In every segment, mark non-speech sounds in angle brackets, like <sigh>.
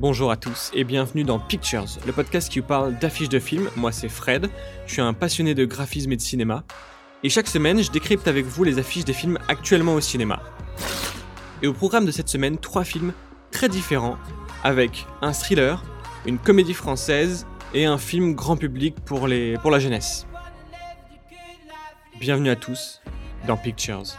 Bonjour à tous et bienvenue dans Pictures, le podcast qui vous parle d'affiches de films. Moi c'est Fred, je suis un passionné de graphisme et de cinéma. Et chaque semaine, je décrypte avec vous les affiches des films actuellement au cinéma. Et au programme de cette semaine, trois films très différents, avec un thriller, une comédie française et un film grand public pour, les, pour la jeunesse. Bienvenue à tous dans Pictures.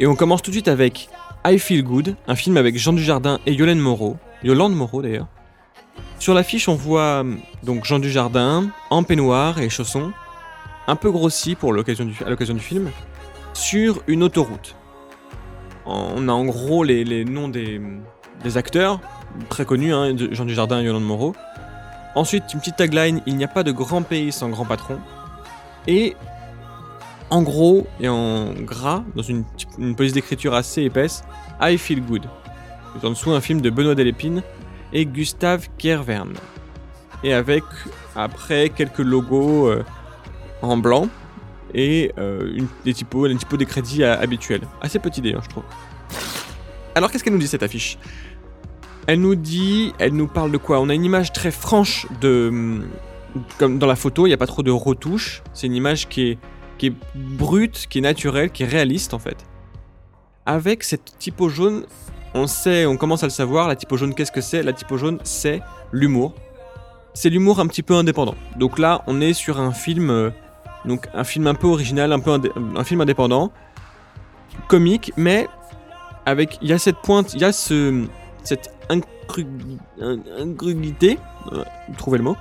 Et on commence tout de suite avec I Feel Good, un film avec Jean Dujardin et Yolande Moreau. Yolande Moreau d'ailleurs. Sur l'affiche, on voit donc Jean Dujardin en peignoir et chaussons, un peu grossi pour l'occasion du, à l'occasion du film, sur une autoroute. On a en gros les, noms des, acteurs, très connus, hein, Jean Dujardin et Yolande Moreau. Ensuite, une petite tagline Il n'y a pas de grand pays sans grand patron. Et en gros et en gras, dans une, police d'écriture assez épaisse, I Feel Good. en dessous un film de Benoît Delépine et Gustave Kervern. Et avec après quelques logos euh, en blanc et euh, une, des typos, les typos des crédits euh, habituels. Assez petit d'ailleurs, je trouve. Alors qu'est-ce qu'elle nous dit cette affiche? Elle nous dit, elle nous parle de quoi? On a une image très franche de, comme dans la photo, il n'y a pas trop de retouches. C'est une image qui est qui est brute, qui est naturelle, qui est réaliste en fait. Avec cette typo jaune, on sait, on commence à le savoir, la typo jaune qu'est-ce que c'est? La typo jaune c'est l'humour. C'est l'humour un petit peu indépendant. Donc là, on est sur un film, euh, donc un film un peu original, un peu un film indépendant, comique, mais avec, il y a cette pointe, il y a ce, cette incrugité, euh, trouvez le mot,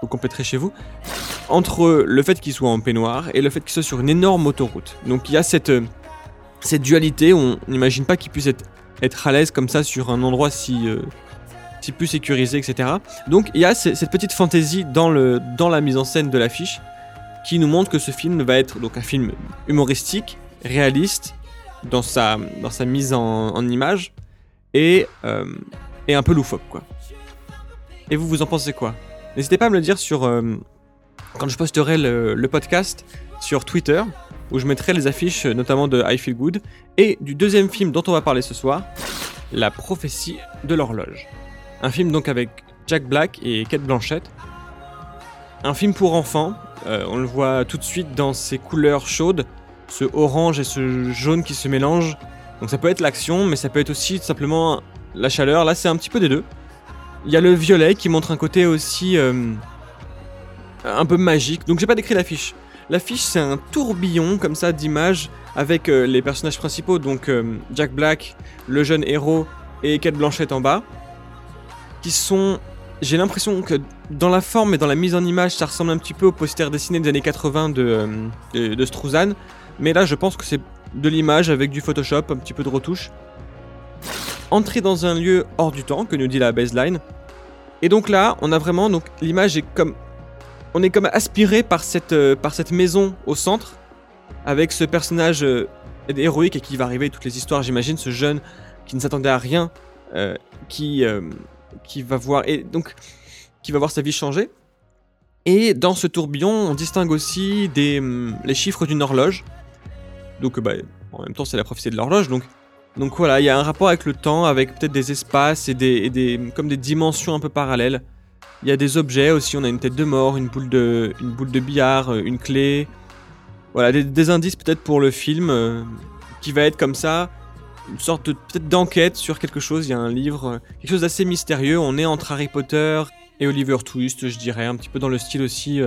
vous compléterez chez vous, entre le fait qu'il soit en peignoir et le fait qu'il soit sur une énorme autoroute. Donc il y a cette, euh, cette dualité, on n'imagine pas qu'il puisse être, à l'aise comme ça sur un endroit si, euh, si peu sécurisé, etc. Donc il y a cette petite fantaisie dans, le, dans la mise en scène de l'affiche qui nous montre que ce film va être donc un film humoristique, réaliste dans sa, dans sa mise en, en image et, euh, et un peu loufoque quoi. Et vous, vous en pensez quoi? N'hésitez pas à me le dire sur, quand je posterai le, podcast sur Twitter, où je mettrai les affiches notamment de I Feel Good, et du deuxième film dont on va parler ce soir, La prophétie de l'horloge. Un film donc avec Jack Black et Kate Blanchett. Un film pour enfants, euh, on le voit tout de suite dans ses couleurs chaudes, ce orange et ce jaune qui se mélangent. Donc ça peut être l'action, mais ça peut être aussi simplement la chaleur. Là, c'est un petit peu des deux. Il y a le violet qui montre un côté aussi euh, un peu magique. Donc j'ai pas décrit l'affiche. L'affiche c'est un tourbillon comme ça d'images avec euh, les personnages principaux, donc euh, Jack Black, le jeune héros et Kate Blanchett en bas, qui sont... J'ai l'impression que dans la forme et dans la mise en image, ça ressemble un petit peu au poster dessiné des années 80 de, euh, de, Struzan, mais là je pense que c'est de l'image avec du Photoshop, un petit peu de retouche. Entrer dans un lieu hors du temps, que nous dit la baseline. Et donc là, on a vraiment, donc l'image est comme on est comme aspiré par cette, euh, par cette maison au centre, avec ce personnage euh, héroïque et qui va arriver toutes les histoires, j'imagine, ce jeune qui ne s'attendait à rien, euh, qui, va voir et donc qui va voir sa vie changer. Et dans ce tourbillon, on distingue aussi hum, les chiffres d'une horloge. Donc, bah, en même temps, c'est la prophétie de l'horloge. Donc, voilà, il y a un rapport avec le temps, avec peut-être des espaces et comme des dimensions un peu parallèles. Il y a des objets aussi, on a une tête de mort, une boule de, une boule de billard, euh, une clé. Voilà, des, indices peut-être pour le film euh, qui va être comme ça, une sorte peut-être d'enquête sur quelque chose. Il y a un livre, euh, quelque chose d'assez mystérieux. On est entre Harry Potter et Oliver Twist, je dirais, un petit peu dans le style aussi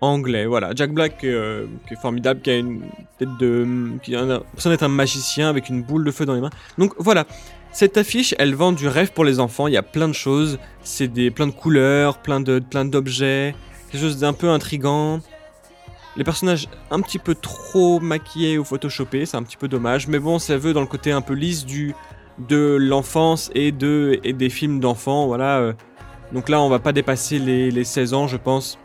anglais. Voilà, Jack Black qui est formidable, qui a une tête de, qui a l'impression d'être un magicien avec une boule de feu dans les mains. Donc voilà, cette affiche, elle vend du rêve pour les enfants. Il y a plein de choses. C'est des plein de couleurs, plein de plein d'objets, quelque chose d'un peu intrigant. Les personnages un petit peu trop maquillés ou photoshopés, c'est un petit peu dommage. Mais bon, ça veut dans le côté un peu lisse du de l'enfance et de et des films d'enfants. Voilà. Euh. Donc là, on va pas dépasser les, 16 ans, je pense.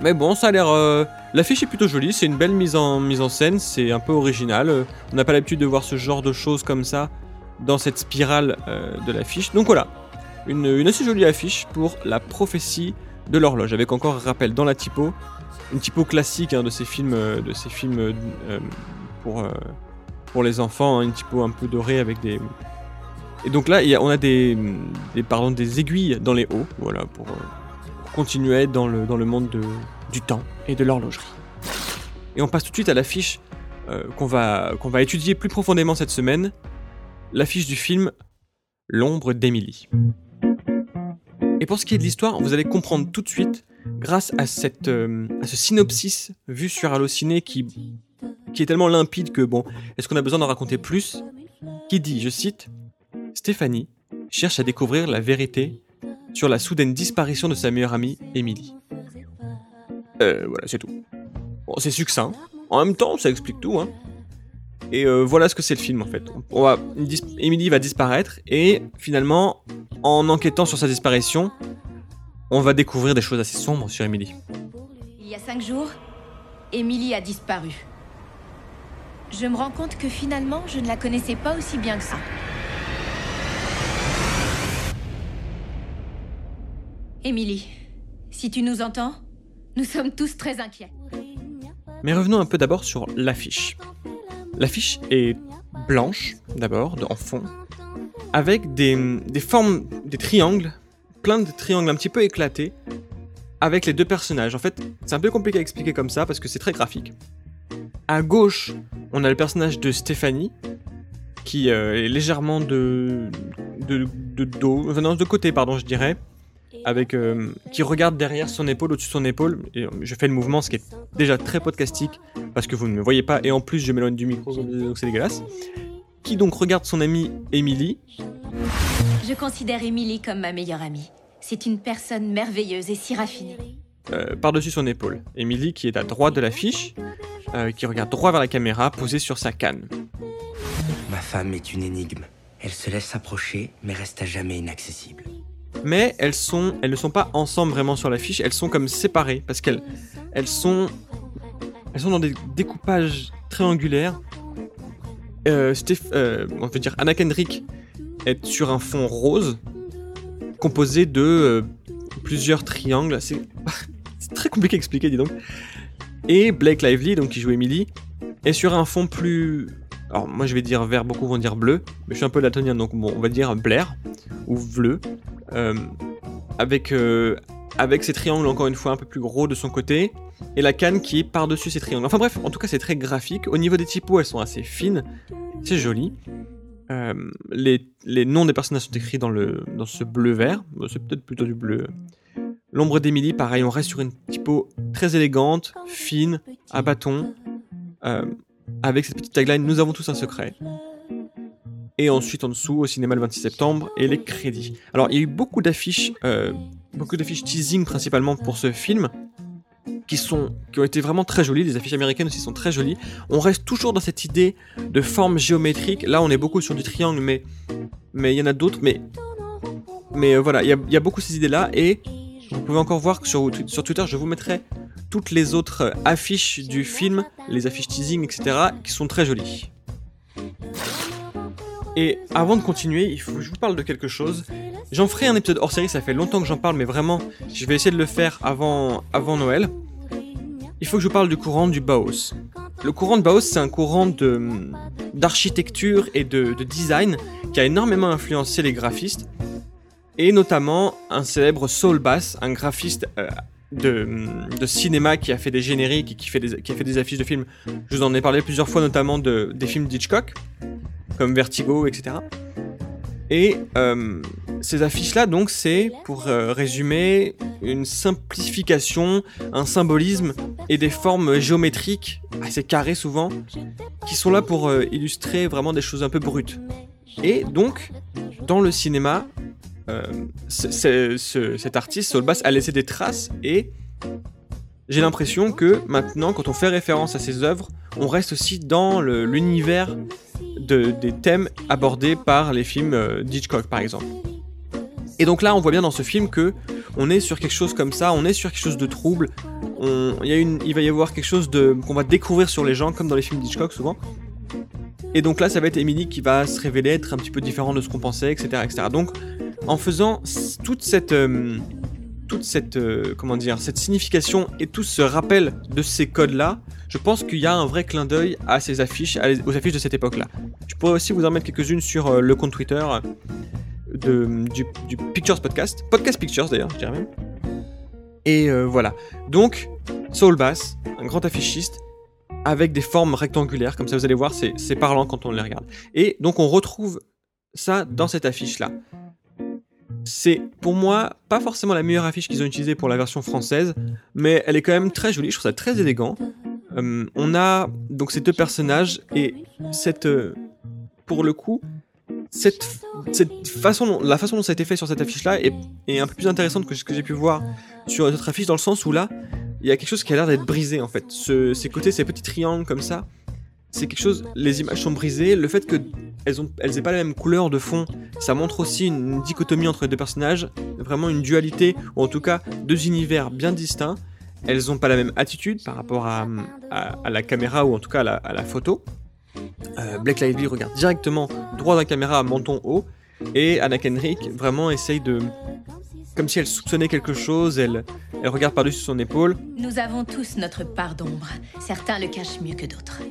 Mais bon, ça a l'air. Euh, L'affiche est plutôt jolie, c'est une belle mise en, mise en scène, c'est un peu original. Euh, on n'a pas l'habitude de voir ce genre de choses comme ça dans cette spirale euh, de l'affiche. Donc voilà, une, assez jolie affiche pour la prophétie de l'horloge, avec encore un rappel dans la typo, une typo classique hein, de ces films, euh, de ces films pour, pour les enfants, hein, une typo un peu dorée avec des... Et donc là, on a des, pardon, des aiguilles dans les hauts, voilà, pour, continuer dans le, dans le monde de, du temps et de l'horlogerie. Et on passe tout de suite à l'affiche euh, qu'on va, qu'on va étudier plus profondément cette semaine, l'affiche du film L'ombre d'Emily. Et pour ce qui est de l'histoire, vous allez comprendre tout de suite, grâce à, cette, euh, à ce synopsis vu sur Allociné qui, qui est tellement limpide que, bon, est-ce qu'on a besoin d'en raconter plus? Qui dit, je cite, Stéphanie cherche à découvrir la vérité sur la soudaine disparition de sa meilleure amie, Emily. Euh, voilà, c'est tout. Bon, c'est succinct. En même temps, ça explique tout, hein. Et euh, voilà ce que c'est le film en fait. On va, Emily va disparaître et finalement, en enquêtant sur sa disparition, on va découvrir des choses assez sombres sur Emily. Il y a cinq jours, Emily a disparu. Je me rends compte que finalement, je ne la connaissais pas aussi bien que ça. Emily, si tu nous entends, nous sommes tous très inquiets. Mais revenons un peu d'abord sur l'affiche. L'affiche est blanche, d'abord, en fond, avec des, formes, des triangles, plein de triangles un petit peu éclatés, avec les deux personnages. En fait, c'est un peu compliqué à expliquer comme ça parce que c'est très graphique. À gauche, on a le personnage de Stéphanie, qui euh, est légèrement de, de, dos, non, de côté, pardon, je dirais, avec euh, qui regarde derrière son épaule, au-dessus de son épaule. Et je fais le mouvement, ce qui est déjà très podcastique parce que vous ne me voyez pas et en plus je m'éloigne du micro, donc c'est dégueulasse. Qui donc regarde son amie Emily. Je considère Emily comme ma meilleure amie. C'est une personne merveilleuse et si raffinée. Euh, par-dessus son épaule. Emily qui est à droite de l'affiche, euh, qui regarde droit vers la caméra, posée sur sa canne. Ma femme est une énigme. Elle se laisse approcher, mais reste à jamais inaccessible mais elles sont, elles ne sont pas ensemble vraiment sur l'affiche, elles sont comme séparées parce qu'elles, elles sont, elles sont dans des découpages triangulaires. Euh, euh, on peut dire Anna Kendrick est sur un fond rose composé de euh, plusieurs triangles. <laughs> C'est, très compliqué à expliquer, dis donc. Et Blake Lively, donc qui joue Emily, est sur un fond plus alors moi je vais dire vert, beaucoup vont dire bleu, mais je suis un peu daltonien donc bon on va dire Blair ou euh, avec, euh, avec ces triangles encore une fois un peu plus gros de son côté, et la canne qui est par-dessus ces triangles. Enfin bref, en tout cas c'est très graphique. Au niveau des typos, elles sont assez fines, c'est joli. Euh, les, les, noms des personnages sont écrits dans, le, dans ce bleu-vert, c'est peut-être plutôt du bleu. L'ombre d'Emily, pareil, on reste sur une typo très élégante, fine, à bâton, avec cette petite tagline Nous avons tous un secret et ensuite en dessous au cinéma le 26 septembre et les crédits. Alors il y a eu beaucoup d'affiches, euh, beaucoup d'affiches teasing principalement pour ce film qui sont qui ont été vraiment très jolies. Les affiches américaines aussi sont très jolies. On reste toujours dans cette idée de forme géométrique. Là on est beaucoup sur du triangle, mais mais il y en a d'autres. Mais mais euh, voilà, il y, a beaucoup ces idées là et vous pouvez encore voir que sur, sur Twitter je vous mettrai toutes les autres affiches du film, les affiches teasing, etc., qui sont très jolies. Et avant de continuer, il faut que je vous parle de quelque chose. J'en ferai un épisode hors série, ça fait longtemps que j'en parle, mais vraiment, je vais essayer de le faire avant, avant Noël. Il faut que je vous parle du courant du Baos. Le courant de Baos, c'est un courant d'architecture et de, design qui a énormément influencé les graphistes, et notamment un célèbre Saul Bass, un graphiste euh, de, cinéma qui a fait des génériques et qui, fait qui a fait des affiches de films. Je vous en ai parlé plusieurs fois, notamment de, des films d'Hitchcock comme Vertigo, etc. Et euh, ces affiches-là, donc, c'est, pour euh, résumer, une simplification, un symbolisme et des formes géométriques, assez carrées souvent, qui sont là pour euh, illustrer vraiment des choses un peu brutes. Et donc, dans le cinéma, cet artiste, Solbass, a laissé des traces et j'ai l'impression que maintenant, quand on fait référence à ses œuvres, on reste aussi dans l'univers de, des thèmes abordés par les films euh, d'Hitchcock, par exemple. Et donc là, on voit bien dans ce film que on est sur quelque chose comme ça, on est sur quelque chose de trouble. Il, va y avoir quelque chose qu'on va découvrir sur les gens, comme dans les films d'Hitchcock souvent. Et donc là, ça va être Emily qui va se révéler être un petit peu différent de ce qu'on pensait, etc., etc. Donc, en faisant toute cette, euh, toute cette, euh, comment dire, cette signification et tout ce rappel de ces codes-là, je pense qu'il y a un vrai clin d'œil à ces affiches, aux affiches de cette époque-là. Je pourrais aussi vous en mettre quelques-unes sur euh, le compte Twitter de, du, Pictures Podcast, Podcast Pictures d'ailleurs, je dirais même. Et voilà. Donc, Soul Bass, un grand affichiste, avec des formes rectangulaires, comme ça vous allez voir, c'est parlant quand on les regarde. Et donc on retrouve ça dans cette affiche-là. C'est pour moi pas forcément la meilleure affiche qu'ils ont utilisée pour la version française, mais elle est quand même très jolie, je trouve ça très élégant. Euh, on a donc ces deux personnages et cette, euh, pour le coup, cette, façon, la façon dont ça a été fait sur cette affiche-là est, est, un peu plus intéressante que ce que j'ai pu voir sur les autres affiches, dans le sens où là, il y a quelque chose qui a l'air d'être brisé en fait. ces côtés, ces petits triangles comme ça, c'est quelque chose. Les images sont brisées. Le fait qu'elles ont, elles pas la même couleur de fond, ça montre aussi une, dichotomie entre les deux personnages, vraiment une dualité ou en tout cas deux univers bien distincts. Elles ont pas la même attitude par rapport à, la caméra ou en tout cas à la, photo. Euh, Blake Lively regarde directement droit dans la caméra menton haut et Anna Kendrick vraiment essaye de comme si elle soupçonnait quelque chose, elle, elle regarde par-dessus son épaule. Nous avons tous notre part d'ombre. Certains le cachent mieux que d'autres.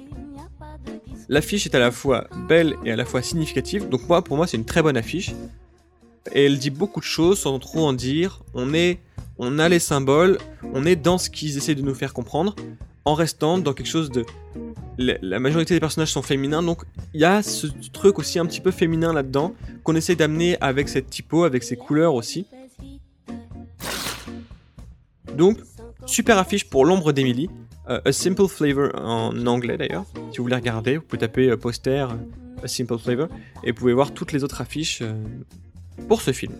L'affiche est à la fois belle et à la fois significative, donc moi, pour moi, c'est une très bonne affiche. Et elle dit beaucoup de choses sans trop en dire. On est, on a les symboles, on est dans ce qu'ils essaient de nous faire comprendre, en restant dans quelque chose de. La majorité des personnages sont féminins, donc il y a ce truc aussi un petit peu féminin là-dedans qu'on essaie d'amener avec cette typo, avec ces couleurs aussi. Donc, super affiche pour l'ombre d'Emily. Euh, a Simple Flavor en anglais d'ailleurs. Si vous voulez regarder, vous pouvez taper euh, poster euh, A Simple Flavor et vous pouvez voir toutes les autres affiches pour ce film.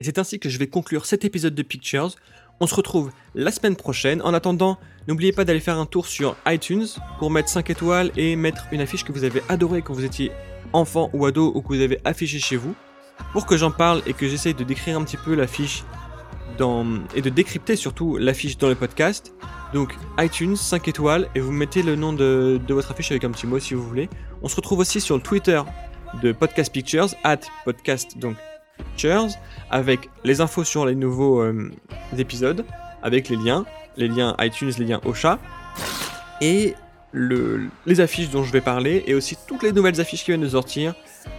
C'est ainsi que je vais conclure cet épisode de Pictures. On se retrouve la semaine prochaine. En attendant, n'oubliez pas d'aller faire un tour sur iTunes pour mettre 5 étoiles et mettre une affiche que vous avez adorée quand vous étiez enfant ou ado ou que vous avez affiché chez vous. Pour que j'en parle et que j'essaye de décrire un petit peu l'affiche et de décrypter surtout l'affiche dans le podcast. Donc iTunes, 5 étoiles, et vous mettez le nom de, votre affiche avec un petit mot si vous voulez. On se retrouve aussi sur le Twitter de Podcast Pictures, at podcast donc Pictures, avec les infos sur les nouveaux euh, épisodes, avec les liens, les liens iTunes, les liens Ocha, et le, les affiches dont je vais parler, et aussi toutes les nouvelles affiches qui viennent de sortir.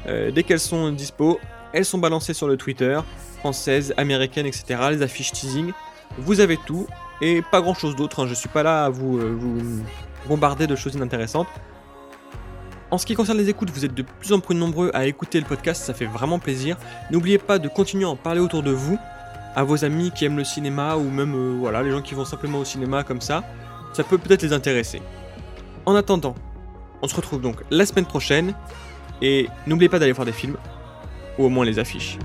Euh, dès qu'elles sont dispo, elles sont balancées sur le Twitter, françaises, américaines, etc. Les affiches teasing. Vous avez tout et pas grand chose d'autre. Hein. Je suis pas là à vous, euh, vous bombarder de choses inintéressantes. En ce qui concerne les écoutes, vous êtes de plus en plus nombreux à écouter le podcast, ça fait vraiment plaisir. N'oubliez pas de continuer à en parler autour de vous, à vos amis qui aiment le cinéma ou même euh, voilà les gens qui vont simplement au cinéma comme ça. Ça peut peut-être les intéresser. En attendant, on se retrouve donc la semaine prochaine et n'oubliez pas d'aller voir des films ou au moins les affiches.